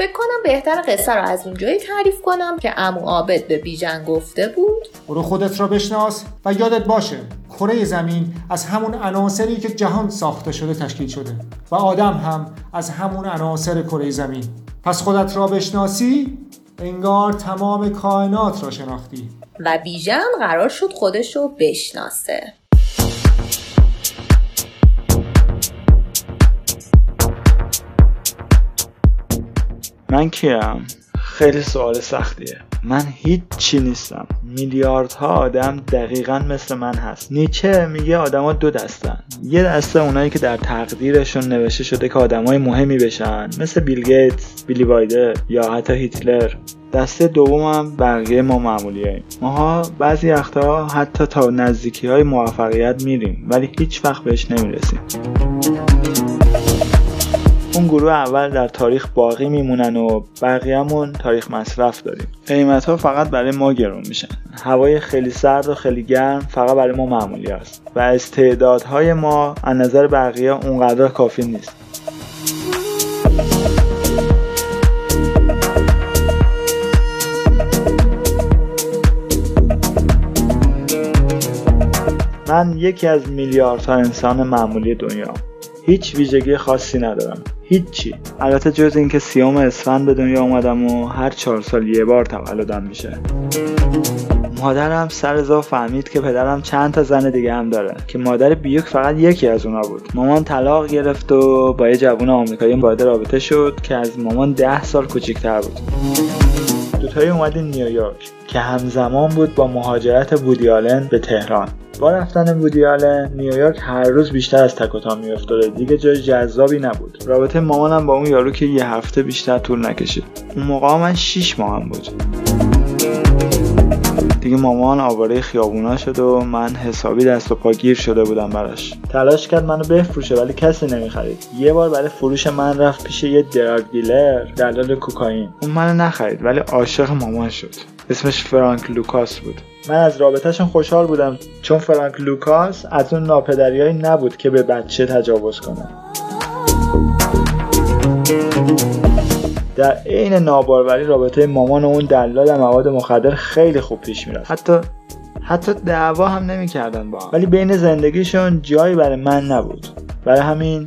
فکر کنم بهتر قصه رو از اونجایی تعریف کنم که امو عابد به بیژن گفته بود. برو خودت را بشناس و یادت باشه کره زمین از همون عناصری که جهان ساخته شده تشکیل شده و آدم هم از همون عناصر کره زمین. پس خودت را بشناسی انگار تمام کائنات را شناختی. و بیژن قرار شد خودش رو بشناسه. من کیم؟ خیلی سوال سختیه. من هیچ چی نیستم. میلیاردها آدم دقیقا مثل من هست. نیچه میگه آدما دو دستن. یه دسته اونایی که در تقدیرشون نوشته شده که آدمای مهمی بشن. مثل بیل گیتس بیلی وایدر یا حتی هیتلر. دسته دومم بقیه ما معمولی ماها بعضی وقتها حتی تا نزدیکی های موفقیت میریم ولی هیچ وقت بهش نمی‌رسیم. اون گروه اول در تاریخ باقی میمونن و بقیهمون تاریخ مصرف داریم. قیمت ها فقط برای ما گرون میشن. هوای خیلی سرد و خیلی گرم فقط برای ما معمولی است و استعدادهای ما از نظر بقیه اونقدر کافی نیست. من یکی از میلیاردها انسان معمولی دنیا. هیچ ویژگی خاصی ندارم. هیچی. البته جز اینکه سیام اسفند به دنیا اومدم و هر چهار سال یه بار تولدم میشه. مادرم سر فهمید که پدرم چند تا زن دیگه هم داره که مادر بیوک فقط یکی از اونا بود. مامان طلاق گرفت و با یه جوون آمریکایی وارد رابطه شد که از مامان ده سال کوچیکتر بود. دوتایی اومدیم نیویورک که همزمان بود با مهاجرت بودیالن به تهران. با رفتن بودیالن نیویورک هر روز بیشتر از تک و میافتاده. دیگه جای جذابی نبود. رابطه مامانم با اون یارو که یه هفته بیشتر طول نکشید. اون موقع من 6 ماهم بود. دیگه مامان آواره خیابونا شد و من حسابی دست و پا شده بودم براش. تلاش کرد منو بفروشه ولی کسی نمی‌خرید. یه بار برای فروش من رفت پیش یه دراگ دیلر دلال کوکائین. اون منو نخرید ولی عاشق مامان شد. اسمش فرانک لوکاس بود. من از رابطهشون خوشحال بودم چون فرانک لوکاس از اون ناپدریایی نبود که به بچه تجاوز کنه. در عین ناباروری رابطه مامان و اون دلال مواد مخدر خیلی خوب پیش می‌رفت. حتی حتی دعوا هم نمی‌کردن با هم. ولی بین زندگیشون جایی برای من نبود. برای همین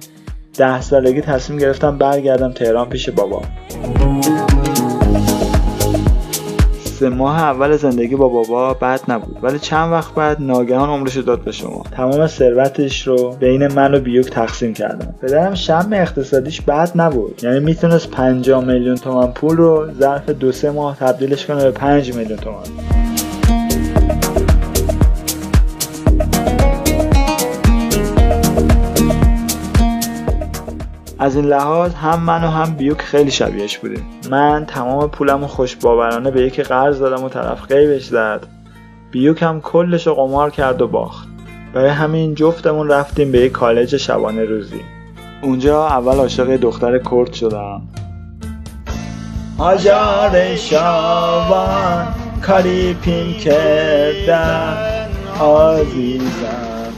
ده سالگی تصمیم گرفتم برگردم تهران پیش بابا سه ماه اول زندگی با بابا بد نبود ولی چند وقت بعد ناگهان عمرش داد به شما. تمام ثروتش رو بین من و بیوک تقسیم کردم. پدرم شم اقتصادیش بد نبود یعنی می‌تونست 50 میلیون تومن پول رو ظرف دو سه ماه تبدیلش کنه به 5 میلیون تومن از این لحاظ هم من و هم بیوک خیلی شبیهش بودیم. من تمام پولم و خوش باورانه به یکی قرض دادم و طرف قیبش زد. بیوک هم کلش رو قمار کرد و باخت. برای همین جفتمون رفتیم به یک کالج شبانه روزی. اونجا اول عاشق دختر کرد شدم. آجار شاوان کاری پیم کردن عزیزم.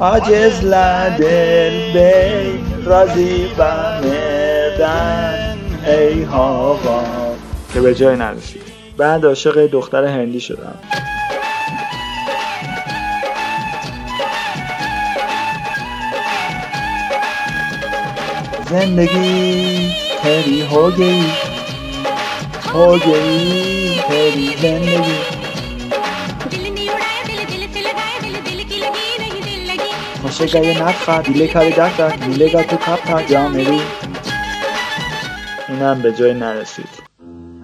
عاجز لدل بی رازی بمیدن ای هوا که به جای نرسید بعد عاشق دختر هندی شدم. زندگی تری هو گئی ہو گئی تیری زندگی. خوشه گیه نفخت. دیله کاری دفتر دیله گا تو کپ تا جا میری. اینم به جای نرسید.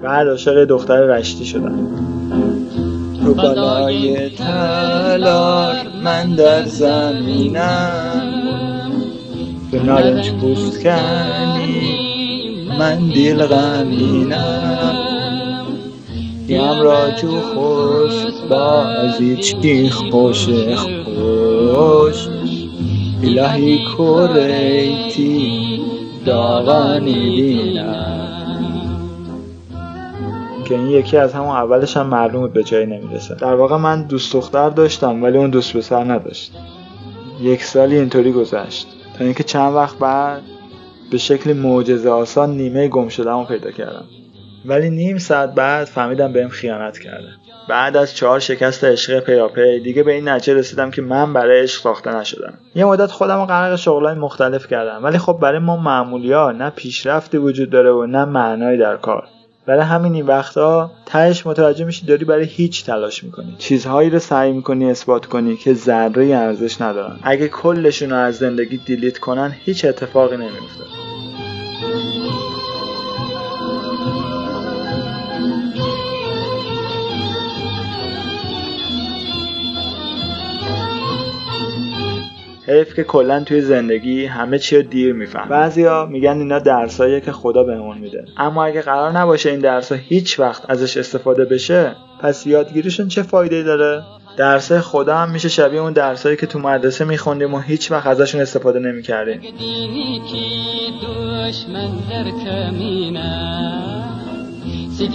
بعد عاشق دختر رشتی شدم. رو بالای تلار من در زمینم. به نارنج پوست کنی من دیل غمینم. دیم را جو خوش بازی چی خوش خوش. الهی کوریتی داغانی که این یکی از همون اولش هم معلومه به جایی نمی‌رسه. در واقع من دوست دختر داشتم ولی اون دوست پسر نداشت. یک سالی اینطوری گذشت. تا اینکه چند وقت بعد به شکل معجزه آسان نیمه گم شدم پیدا کردم. ولی نیم ساعت بعد فهمیدم بهم خیانت کرده. بعد از چهار شکست عشق پیاپی دیگه به این نتیجه رسیدم که من برای عشق ساخته نشدم. یه مدت خودم رو غرق شغلای مختلف کردم ولی خب برای ما معمولی ها نه پیشرفتی وجود داره و نه معنایی در کار. برای همین این وقتا تهش متوجه میشی داری برای هیچ تلاش می‌کنی. چیزهایی رو سعی می‌کنی اثبات کنی که ذره ارزش ندارن. اگه کلشون رو از زندگی دیلیت کنن هیچ اتفاقی نمیفته حیف که کلا توی زندگی همه چی رو دیر میفهم بعضیا میگن اینا درساییه که خدا بهمون میده. اما اگه قرار نباشه این درسا هیچ وقت ازش استفاده بشه پس یادگیریشون چه فایده داره؟ درسای خدا هم میشه شبیه اون درسایی که تو مدرسه میخوندیم و هیچ وقت ازشون استفاده نمی‌کردیم. بیژن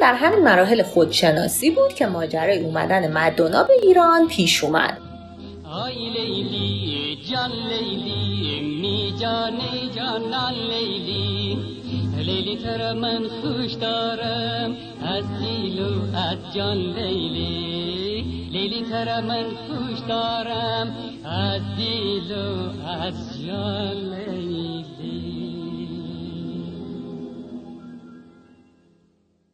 در همین مراحل خودشناسی بود که ماجرای اومدن مدونا به ایران پیش اومد. آی لیلی جان لیلی می جانی جانان لیلی. لیلی تر من خوش دارم. از دیل و از جان لیلی. لیلی تر من خوش دارم. از دیل و از جان لیلی.